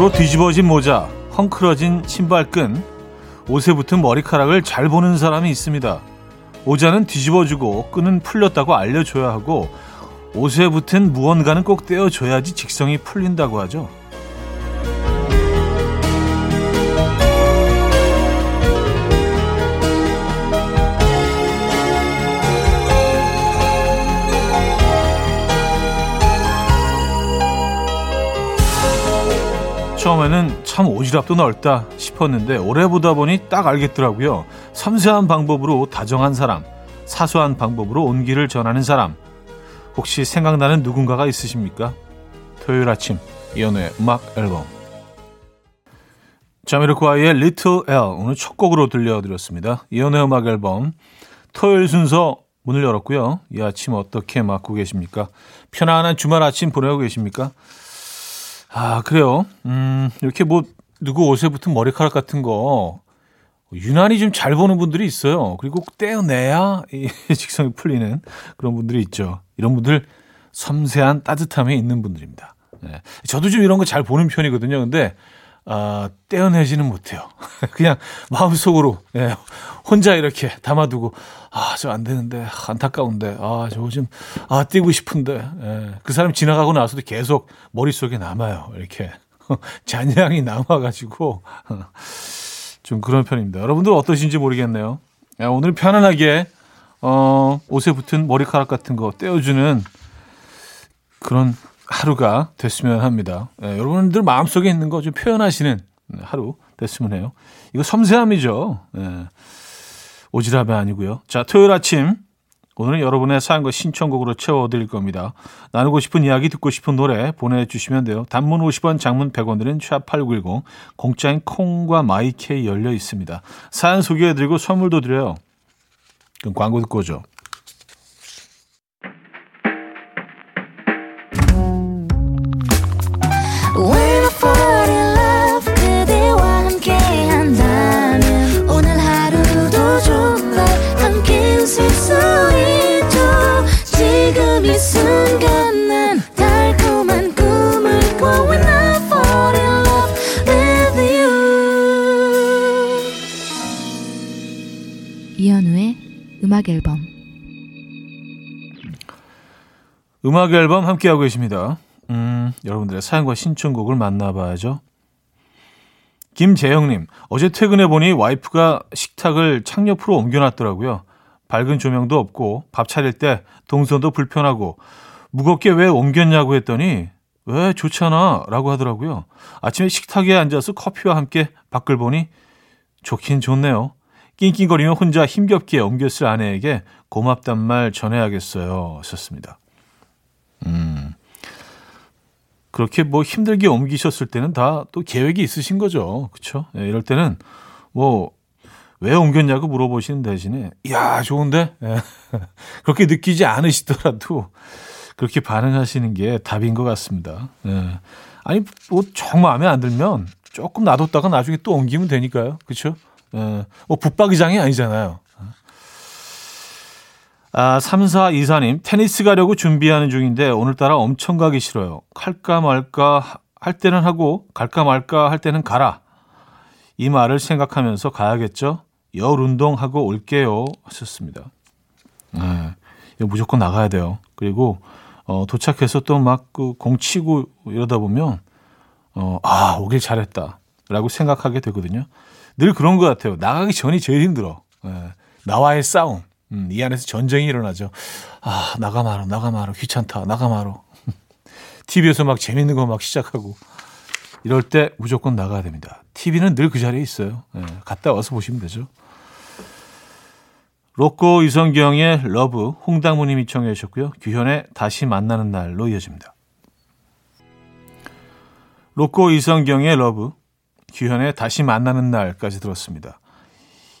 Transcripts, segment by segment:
거꾸로 뒤집어진 모자, 헝클어진 신발끈, 옷에 붙은 머리카락을 잘 보는 사람이 있습니다. 모자는 뒤집어주고 끈은 풀렸다고 알려줘야 하고 옷에 붙은 무언가는 꼭 떼어줘야지 직성이 풀린다고 하죠. 처음에는 참 오지랖도 넓다 싶었는데 오래 보다 보니 딱 알겠더라고요. 섬세한 방법으로 다정한 사람, 사소한 방법으로 온기를 전하는 사람. 혹시 생각나는 누군가가 있으십니까? 토요일 아침 이연우의 음악 앨범 자미로크와의 Little 오늘 첫 곡으로 들려드렸습니다. 이연우의 음악 앨범 토요일 순서 문을 열었고요. 이 아침 어떻게 맞고 계십니까? 편안한 주말 아침 보내고 계십니까? 아, 그래요. 음, 이렇게 뭐, 누구 옷에 붙은 머리카락 같은 거, 유난히 좀 잘 보는 분들이 있어요. 그리고 떼어내야 이 직성이 풀리는 그런 분들이 있죠. 이런 분들 섬세한 따뜻함이 있는 분들입니다. 네. 저도 좀 이런 거 잘 보는 편이거든요. 근데, 아, 떼어내지는 못해요. 그냥 마음속으로, 예, 혼자 이렇게 담아두고, 아, 저 안 되는데, 안타까운데, 아, 저거 좀, 아, 뛰고 싶은데, 예, 그 사람 지나가고 나서도 계속 머릿속에 남아요. 이렇게. 잔향이 남아가지고, 좀 그런 편입니다. 여러분들 어떠신지 모르겠네요. 야, 오늘 편안하게, 어, 옷에 붙은 머리카락 같은 거 떼어주는 그런 하루가 됐으면 합니다. 예, 여러분들 마음속에 있는 거 좀 표현하시는 하루 됐으면 해요. 이거 섬세함이죠. 예, 오지랖이 아니고요. 자, 토요일 아침 오늘은 여러분의 사연과 신청곡으로 채워드릴 겁니다. 나누고 싶은 이야기, 듣고 싶은 노래 보내주시면 돼요. 단문 50원, 장문 100원 들은 샵8910, 공짜인 콩과 마이케이 열려 있습니다. 사연 소개해드리고 선물도 드려요. 그럼 광고 듣고 오죠. 음악 앨범 음악 앨범 함께하고 계십니다. 음, 여러분들의 사연과 신청곡을 만나봐야죠. 김재영님, 어제 퇴근해보니 와이프가 식탁을 창옆으로 옮겨놨더라고요. 밝은 조명도 없고 밥 차릴 때 동선도 불편하고 무겁게 왜 옮겼냐고 했더니 왜 좋잖아 라고 하더라고요. 아침에 식탁에 앉아서 커피와 함께 밖을 보니 좋긴 좋네요. 낑낑거리며 혼자 힘겹게 옮겼을 아내에게 고맙단 말 전해야겠어요. 썼습니다. 음. 그렇게 뭐 힘들게 옮기셨을 때는 다 또 계획이 있으신 거죠. 그쵸? 예, 이럴 때는 뭐, 왜 옮겼냐고 물어보시는 대신에, 이야, 좋은데? 예. 그렇게 느끼지 않으시더라도 그렇게 반응하시는 게 답인 것 같습니다. 예. 아니, 뭐, 정 마음에 안 들면 조금 놔뒀다가 나중에 또 옮기면 되니까요. 그쵸? 어, 뭐 붙박이장이 아니잖아요. 아, 3424님, 테니스 가려고 준비하는 중인데 오늘따라 엄청 가기 싫어요. 갈까 말까 할 때는 하고 갈까 말까 할 때는 가라. 이 말을 생각하면서 가야겠죠? 열 운동하고 올게요. 하셨습니다. 네, 이거 무조건 나가야 돼요. 그리고 어, 도착해서 또막그공 치고 이러다 보면 어, 아, 오길 잘했다. 라고 생각하게 되거든요. 늘 그런 것 같아요. 나가기 전이 제일 힘들어. 예. 나와의 싸움. 음, 이 안에서 전쟁이 일어나죠. 아, 나가 마로, 나가 마로, 귀찮다, 나가 마로. TV에서 막 재밌는 거 막 시작하고. 이럴 때 무조건 나가야 됩니다. TV는 늘 그 자리에 있어요. 예, 갔다 와서 보시면 되죠. 로꼬 이성경의 Love, 홍당무님이 청해 주셨고요. 규현의 다시 만나는 날로 이어집니다. 로꼬 이성경의 Love, 규현의 다시 만나는 날까지 들었습니다.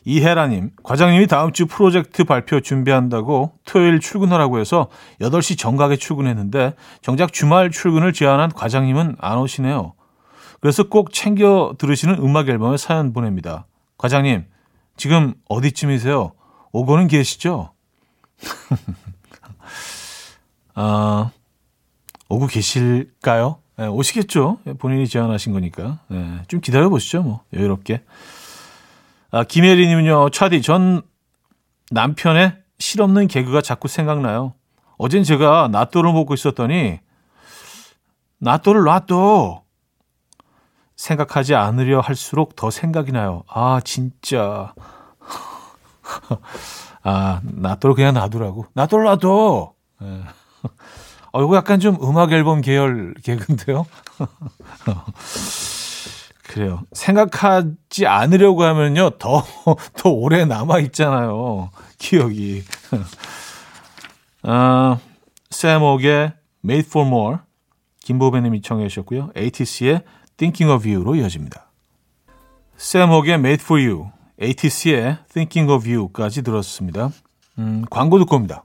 이혜라님, 과장님이 다음 주 프로젝트 발표 준비한다고 토요일 출근하라고 해서 8시 정각에 출근했는데 정작 주말 출근을 제안한 과장님은 안 오시네요. 그래서 꼭 챙겨 들으시는 음악 앨범에 사연 보냅니다. 과장님, 지금 어디쯤이세요? 오고는 계시죠? 아, 오고 계실까요? 네, 오시겠죠. 본인이 제안하신 거니까. 네, 좀 기다려 보시죠. 뭐 여유롭게. 아, 김혜리님은요. 차디 전 남편의 실없는 개그가 자꾸 생각나요. 어젠 제가 낫또를 먹고 있었더니 낫또를 놔둬 생각하지 않으려 할수록 더 생각이 나요. 아 진짜 아 낫또를 그냥 놔두라고 낫또를 놔둬. 네. 어, 이거 약간 좀 음악 앨범 계열 개그인데요. 그래요. 생각하지 않으려고 하면요, 더, 더 오래 남아있잖아요. 기억이. 아, 샘옥의 Made for More, 김보배님이 청해 주셨고요. ATC의 Thinking of You로 이어집니다. 샘옥의 Made for You, ATC의 Thinking of You까지 들었습니다. 음, 광고 듣고 옵니다.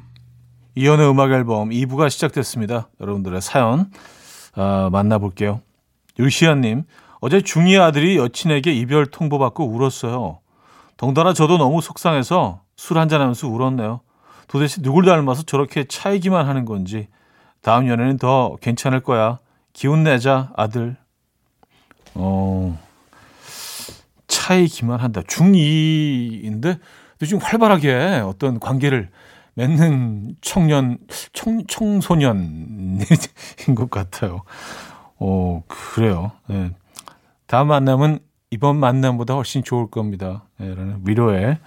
이연의 음악 앨범 2부가 시작됐습니다. 여러분들의 사연 어, 만나볼게요. 유시아님, 어제 중2 아들이 여친에게 이별 통보받고 울었어요. 덩달아 저도 너무 속상해서 술 한잔하면서 울었네요. 도대체 누굴 닮아서 저렇게 차이기만 하는 건지 다음 연애는 더 괜찮을 거야. 기운 내자 아들. 어 차이기만 한다. 중2인데 요즘 활발하게 어떤 관계를 맺는 청년, 청, 청소년인 것 같아요. 어, 그래요. 네. 다음 만남은 이번 만남보다 훨씬 좋을 겁니다. 네, 라는 위로의,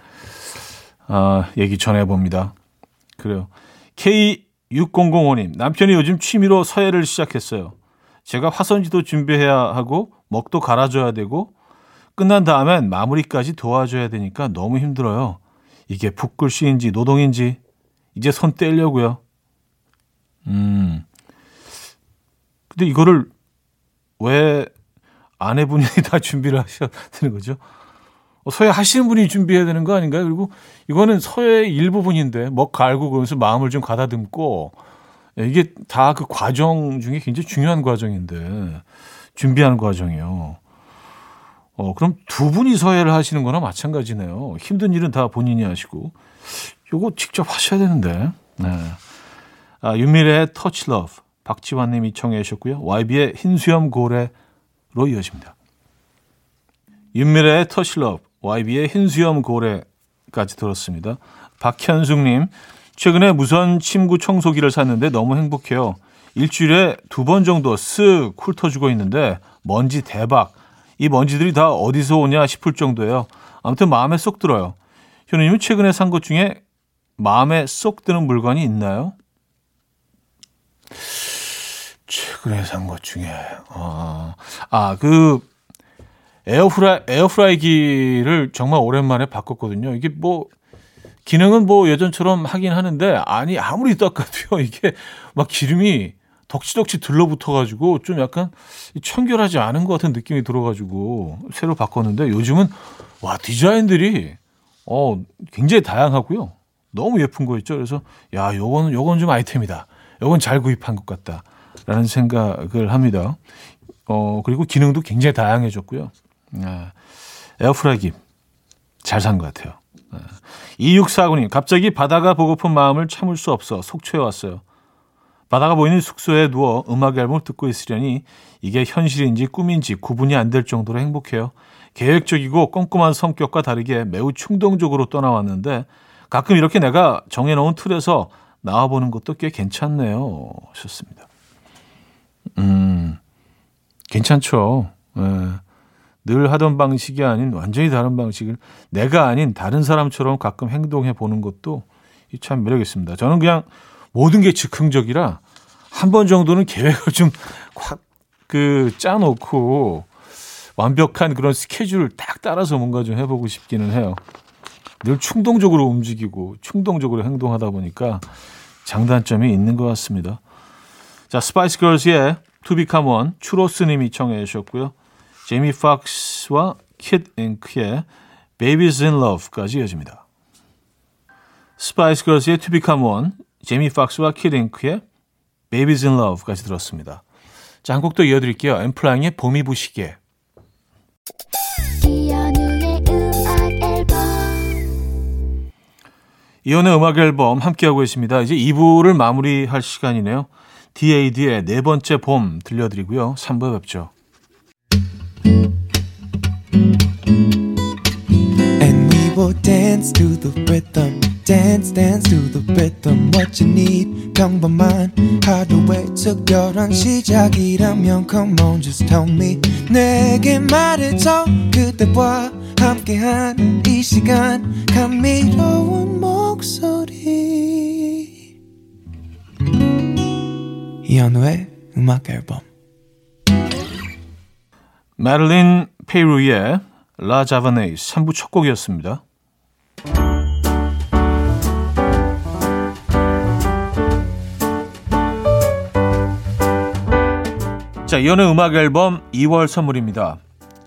아, 얘기 전해봅니다. 그래요. K6005님, 남편이 요즘 취미로 서예를 시작했어요. 제가 화선지도 준비해야 하고, 먹도 갈아줘야 되고, 끝난 다음엔 마무리까지 도와줘야 되니까 너무 힘들어요. 이게 붓글씨인지 노동인지 이제 손 떼려고요. 음. 근데 이거를 왜 아내분이 다 준비를 하셔야 되는 거죠? 어, 서예 하시는 분이 준비해야 되는 거 아닌가요? 그리고 이거는 서예의 일부분인데 먹 갈고 그러면서 마음을 좀 가다듬고 예, 이게 다 그 과정 중에 굉장히 중요한 과정인데 준비하는 과정이요. 어, 그럼 두 분이 서예를 하시는 거나 마찬가지네요. 힘든 일은 다 본인이 하시고 요거 직접 하셔야 되는데. 네. 아, 윤미래의 Touch Love 박지환 님이 청해 주셨고요. YB의 흰 수염 고래로 이어집니다. 윤미래의 Love YB의 흰수염 고래까지 들었습니다. 박현숙 님 최근에 무선 침구 청소기를 샀는데 너무 행복해요. 일주일에 두 번 정도 쓱 훑어주고 있는데 먼지 대박. 이 먼지들이 다 어디서 오냐 싶을 정도예요. 아무튼 마음에 쏙 들어요. 현우님은 최근에 산 것 중에 마음에 쏙 드는 물건이 있나요? 최근에 산 것 중에 아, 아, 그 에어프라이 에어프라이기를 정말 오랜만에 바꿨거든요. 이게 뭐 기능은 뭐 예전처럼 하긴 하는데 아니 아무리 닦아도요 이게 막 기름이 덕지덕지 들러붙어가지고 좀 약간 청결하지 않은 것 같은 느낌이 들어가지고 새로 바꿨는데 요즘은 와 디자인들이 어 굉장히 다양하고요. 너무 예쁜 거 있죠. 그래서 야, 요거는 요건 좀 아이템이다. 요건 잘 구입한 것 같다라는 생각을 합니다. 어, 그리고 기능도 굉장히 다양해졌고요. 아, 에어프라이기 잘 산 것 같아요. 아, 2649님, 갑자기 바다가 보고픈 마음을 참을 수 없어 속초에 왔어요. 바다가 보이는 숙소에 누워 음악 앨범을 듣고 있으려니 이게 현실인지 꿈인지 구분이 안 될 정도로 행복해요. 계획적이고 꼼꼼한 성격과 다르게 매우 충동적으로 떠나왔는데 가끔 이렇게 내가 정해놓은 틀에서 나와보는 것도 꽤 괜찮네요. 하셨습니다. 음, 괜찮죠. 예. 늘 하던 방식이 아닌 완전히 다른 방식을 내가 아닌 다른 사람처럼 가끔 행동해 보는 것도 참 매력 있습니다. 저는 그냥 모든 게 즉흥적이라 한 번 정도는 계획을 좀 확 그 짜놓고 완벽한 그런 스케줄을 딱 따라서 뭔가 좀 해보고 싶기는 해요. 늘 충동적으로 움직이고 충동적으로 행동하다 보니까 장단점이 있는 것 같습니다. 자, 스파이스 걸스의 2 Become 1, 추로스님이 청해 주셨고요. 제이미 팍스와 킷 잉크의 Babies in Love까지 이어집니다. 스파이스 걸스의 2 Become 1, 제이미 팍스와 킷 잉크의 Baby's in Love까지 들었습니다. 자, 한 곡 더 이어드릴게요. 엔플라잉의 봄이 부시게. 이현우의 음악 앨범 함께하고 있습니다. 이제 2부를 마무리할 시간이네요. DAD의 네 번째 봄 들려드리고요. 3부에 뵙죠. Dance to the rhythm. Dance, dance to the rhythm. What you need, 평범한 하루의 특별한 시작이라면 Come on, just tell me. 내게 말해줘. 그대와 함께한 이 시간. 감미로운 목소리. 이현우의 음악 앨범. 마들렌 페이루의 La Javanaise 3부 첫 곡이었습니다. 자, 이현우의 음악 앨범 2월 선물입니다.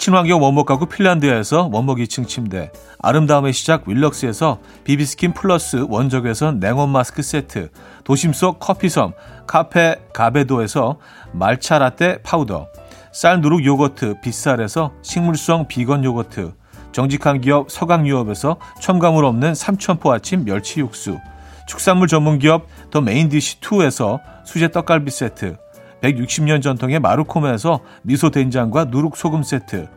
친환경 원목 가구 핀란드에서 원목 2층 침대, 아름다움의 시작 윌럭스에서 비비스킨 플러스 원적외선 냉온 마스크 세트, 도심 속 커피섬 카페 가베도에서 말차 라떼 파우더, 쌀 누룩 요거트 빗살에서 식물성 비건 요거트, 정직한 기업 서강유업에서 첨가물 없는 삼천포 아침 멸치 육수, 축산물 전문 기업 더 메인디시 2에서 수제 떡갈비 세트, 160년 전통의 마루코메에서 미소 된장과 누룩 소금 세트,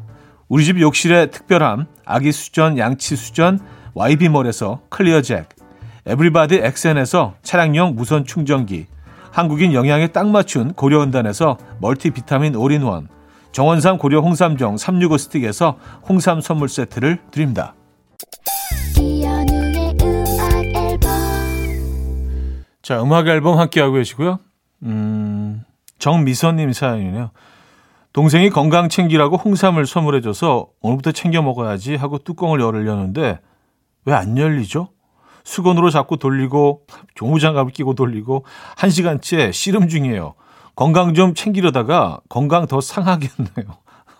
우리 집 욕실의 특별함 아기 수전 양치 수전 YB몰에서 클리어 잭, 에브리바디 엑센에서 차량용 무선 충전기, 한국인 영양에 딱 맞춘 고려은단에서 멀티비타민 올인원, 정원삼 고려 홍삼정 365 스틱에서 홍삼 선물 세트를 드립니다. 자, 음악 앨범 함께하고 계시고요. 음, 정미선님 사연이네요. 동생이 건강 챙기라고 홍삼을 선물해줘서 오늘부터 챙겨 먹어야지 하고 뚜껑을 열으려는데 왜 안 열리죠? 수건으로 자꾸 돌리고 종우장갑을 끼고 돌리고 한 시간째 씨름 중이에요. 건강 좀 챙기려다가 건강 더 상하겠네요.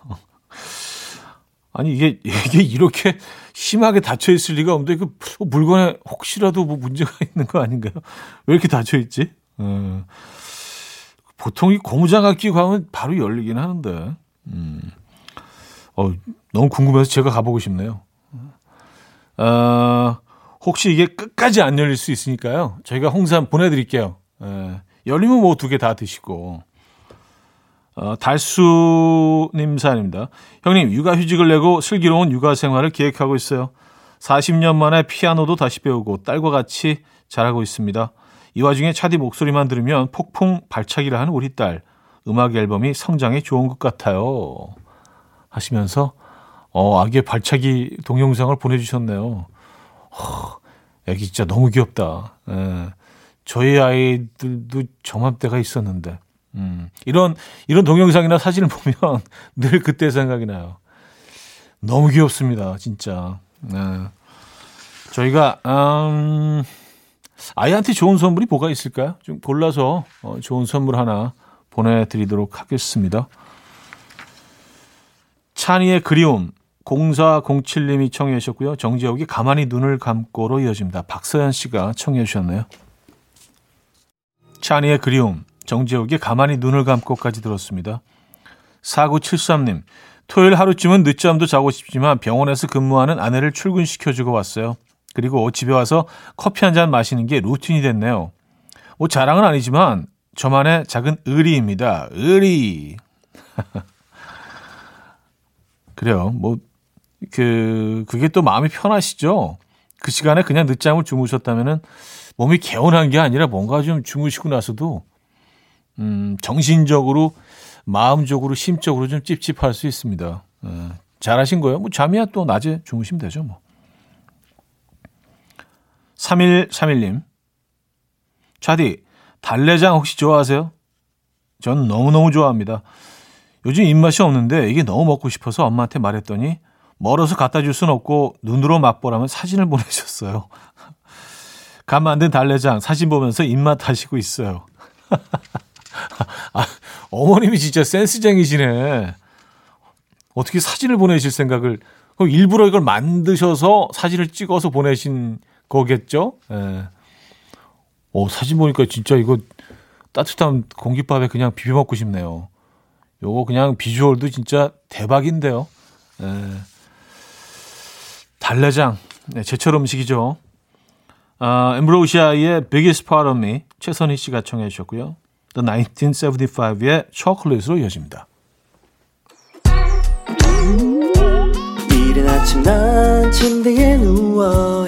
아니 이게 이게 이렇게 심하게 닫혀 있을 리가 없는데 그 물건에 혹시라도 뭐 문제가 있는 거 아닌가요? 왜 이렇게 닫혀 있지? 음. 보통 이 고무장갑 끼고 가면 바로 열리긴 하는데. 음. 어, 너무 궁금해서 제가 가보고 싶네요. 어, 혹시 이게 끝까지 안 열릴 수 있으니까요. 저희가 홍삼 보내드릴게요. 에, 열리면 뭐 두 개 다 드시고. 어, 달수님 사연입니다. 형님, 육아휴직을 내고 슬기로운 육아 생활을 계획하고 있어요. 40년 만에 피아노도 다시 배우고 딸과 같이 잘하고 있습니다. 이 와중에 차디 목소리만 들으면 폭풍 발차기를 하는 우리 딸. 음악 앨범이 성장에 좋은 것 같아요. 하시면서 어, 아기의 발차기 동영상을 보내주셨네요. 허, 애기 진짜 너무 귀엽다. 예. 저희 아이들도 저맘때가 있었는데. 음, 이런, 이런 동영상이나 사진을 보면 늘 그때 생각이 나요. 너무 귀엽습니다, 진짜. 네. 저희가, 음, 아이한테 좋은 선물이 뭐가 있을까요? 좀 골라서 어, 좋은 선물 하나 보내드리도록 하겠습니다. 찬이의 그리움 0407님이 청해 주셨고요. 정지혁이 가만히 눈을 감고로 이어집니다. 박서연 씨가 청해 주셨네요. 찬이의 그리움 정지혁이 가만히 눈을 감고까지 들었습니다. 4973님, 토요일 하루쯤은 늦잠도 자고 싶지만 병원에서 근무하는 아내를 출근시켜주고 왔어요. 그리고 집에 와서 커피 한 잔 마시는 게 루틴이 됐네요. 뭐 자랑은 아니지만 저만의 작은 의리입니다. 의리. 그래요. 뭐, 그, 그게 또 마음이 편하시죠? 그 시간에 그냥 늦잠을 주무셨다면은 몸이 개운한 게 아니라 뭔가 좀 주무시고 나서도, 음, 정신적으로, 마음적으로, 심적으로 좀 찝찝할 수 있습니다. 예, 잘하신 거예요. 뭐 잠이야 또 낮에 주무시면 되죠, 뭐. 3131님. 차디, 달래장 혹시 좋아하세요? 전 너무너무 좋아합니다. 요즘 입맛이 없는데 이게 너무 먹고 싶어서 엄마한테 말했더니 멀어서 갖다 줄 순 없고 눈으로 맛보라면 사진을 보내셨어요. 간 만든 달래장 사진 보면서 입맛 하시고 있어요. 아, 어머님이 진짜 센스쟁이시네. 어떻게 사진을 보내실 생각을 그럼 일부러 이걸 만드셔서 사진을 찍어서 보내신 거겠죠? 예. 어, 사진 보니까 진짜 이거 따뜻한 공깃밥에 그냥 비벼 먹고 싶네요. 요거 그냥 비주얼도 진짜 대박인데요. 예. 달래장, 네, 제철 음식이죠. 아, 엠브로시아의 Biggest Part of Me 최선희 씨가 청해 주셨고요. The 1975의 초콜릿으로 이어집니다. 이른 아침 난 침대에 누워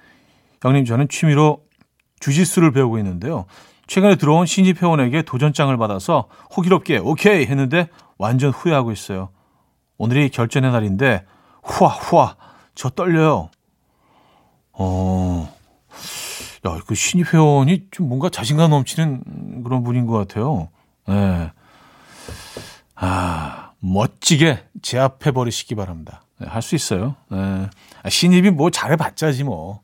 형님, 저는 취미로 주짓수를 배우고 있는데요. 최근에 들어온 신입 회원에게 도전장을 받아서 호기롭게 오케이 했는데 완전 후회하고 있어요. 오늘이 결전의 날인데 후아 후아 저 떨려요. 어, 야, 그 신입 회원이 좀 뭔가 자신감 넘치는 그런 분인 것 같아요. 예. 아, 멋지게 제압해 버리시기 바랍니다. 네, 할수 있어요. 예. 아, 신입이 뭐 잘해봤자지 뭐.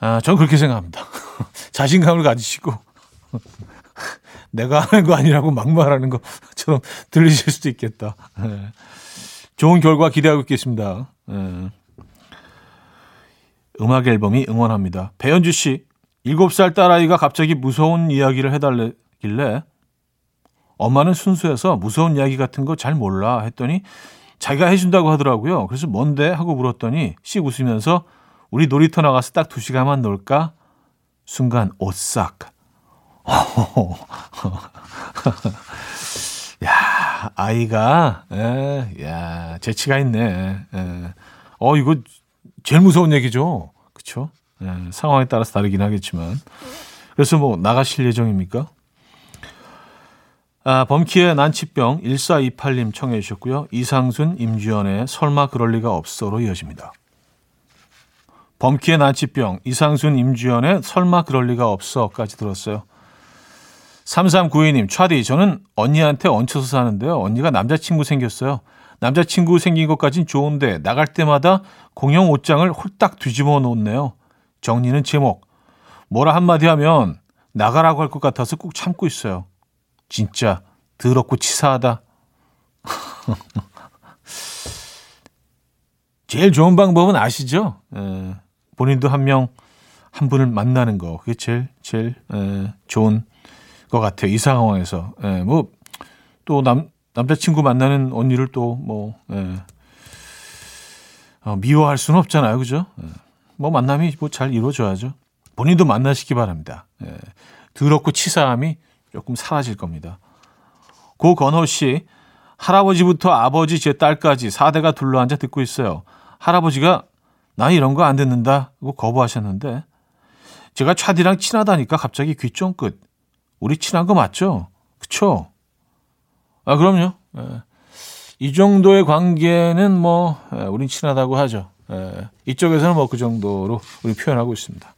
아, 전 그렇게 생각합니다. 자신감을 가지시고 내가 하는 거 아니라고 막말하는 것처럼 들리실 수도 있겠다. 예. 좋은 결과 기대하고 있겠습니다. 예. 음악 앨범이 응원합니다. 배현주 씨, 7살 딸아이가 갑자기 무서운 이야기를 해달길래 엄마는 순수해서 무서운 이야기 같은 거 잘 몰라 했더니 자기가 해준다고 하더라고요. 그래서 뭔데? 하고 물었더니 씩 웃으면서 우리 놀이터 나가서 딱 두 시간만 놀까? 순간 오싹. 야, 아이가, 에, 야, 재치가 있네. 에. 어, 이거 제일 무서운 얘기죠. 그쵸? 에, 상황에 따라서 다르긴 하겠지만. 그래서 뭐, 나가실 예정입니까? 아, 범키의 난치병 1428님 청해 주셨고요. 이상순, 임주연의 설마 그럴 리가 없어로 이어집니다. 범키의 난치병, 이상순, 임주연의 설마 그럴 리가 없어까지 들었어요. 3392님, 차디, 저는 언니한테 얹혀서 사는데요. 언니가 남자친구 생겼어요. 남자친구 생긴 것까진 좋은데 나갈 때마다 공용 옷장을 홀딱 뒤집어 놓네요. 정리는 제목. 뭐라 한마디 하면 나가라고 할 것 같아서 꾹 참고 있어요. 진짜 더럽고 치사하다. 제일 좋은 방법은 아시죠? 에, 본인도 한 명, 한 분을 만나는 거. 그게 제일, 제일 에, 좋은 것 같아요. 이 상황에서. 에, 뭐, 또 남, 남자친구 만나는 언니를 또 뭐, 에, 어, 미워할 수는 없잖아요. 그죠? 에, 뭐 만남이 뭐 잘 이루어져야죠. 본인도 만나시기 바랍니다. 에, 더럽고 치사함이 조금 사라질 겁니다. 고건호 씨, 할아버지부터 아버지 제 딸까지 4대가 둘러앉아 듣고 있어요. 할아버지가 나 이런 거 안 듣는다 고 거부하셨는데 제가 차디랑 친하다니까 갑자기 귀 쫑긋. 우리 친한 거 맞죠? 그쵸? 아, 그럼요. 예. 이 정도의 관계는 뭐, 예, 우린 친하다고 하죠. 예. 이쪽에서는 뭐 그 정도로 우리 표현하고 있습니다.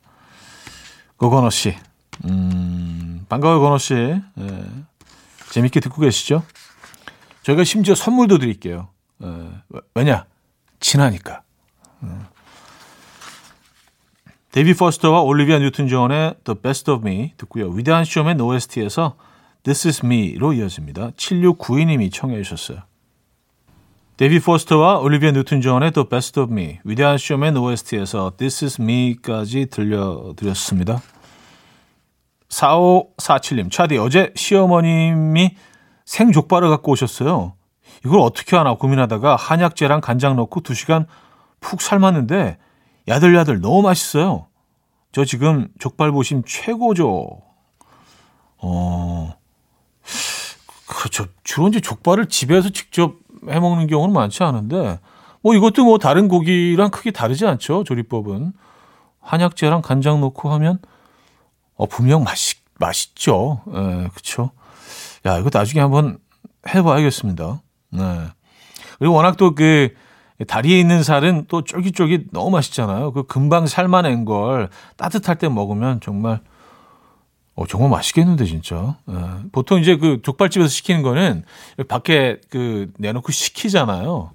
고건호 씨. 음, 반가워요, 건호 씨. 예. 재밌게 듣고 계시죠? 저희가 심지어 선물도 드릴게요. 에, 왜냐? 친하니까. 음. 데이비드 포스터와 올리비아 뉴튼 존의 The Best of Me 듣고요. 위대한 쇼맨 OST에서 This is me로 이어집니다. 7692님이 청해 주셨어요. 데이비드 포스터와 올리비아 뉴튼 존의 The Best of Me, 위대한 쇼맨 OST에서 This is me까지 들려드렸습니다. 4547님, 차디, 어제 시어머님이 생족발을 갖고 오셨어요. 이걸 어떻게 하나 고민하다가 한약재랑 간장 넣고 2시간 푹 삶았는데 야들야들 너무 맛있어요. 저 지금 족발보심 최고죠. 어, 그렇죠. 주로 이제 족발을 집에서 직접 해 먹는 경우는 많지 않은데, 뭐 이것도 뭐 다른 고기랑 크게 다르지 않죠. 조리법은. 한약재랑 간장 넣고 하면, 어, 분명 맛있, 맛있죠. 예, 그쵸. 야, 이거 나중에 한번 해봐야겠습니다. 네. 그리고 워낙 또 그, 다리에 있는 살은 또 쫄깃쫄깃 너무 맛있잖아요. 그 금방 삶아낸 걸 따뜻할 때 먹으면 정말 어 정말 맛있겠는데 진짜. 예. 보통 이제 그 족발집에서 시키는 거는 밖에 그 내놓고 시키잖아요.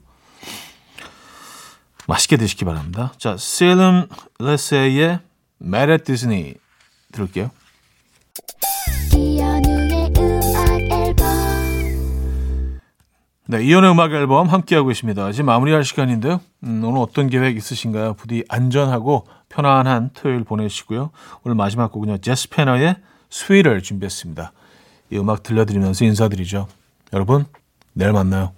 맛있게 드시기 바랍니다. 자, 셀름 레세의 at Disney 들을게요. 네, 이연의 음악 앨범 함께하고 있습니다. 이제 마무리할 시간인데요. 음, 오늘 어떤 계획 있으신가요? 부디 안전하고 편안한 토요일 보내시고요. 오늘 마지막 곡은요. 제스 페너의 스위를 준비했습니다. 이 음악 들려드리면서 인사드리죠. 여러분, 내일 만나요.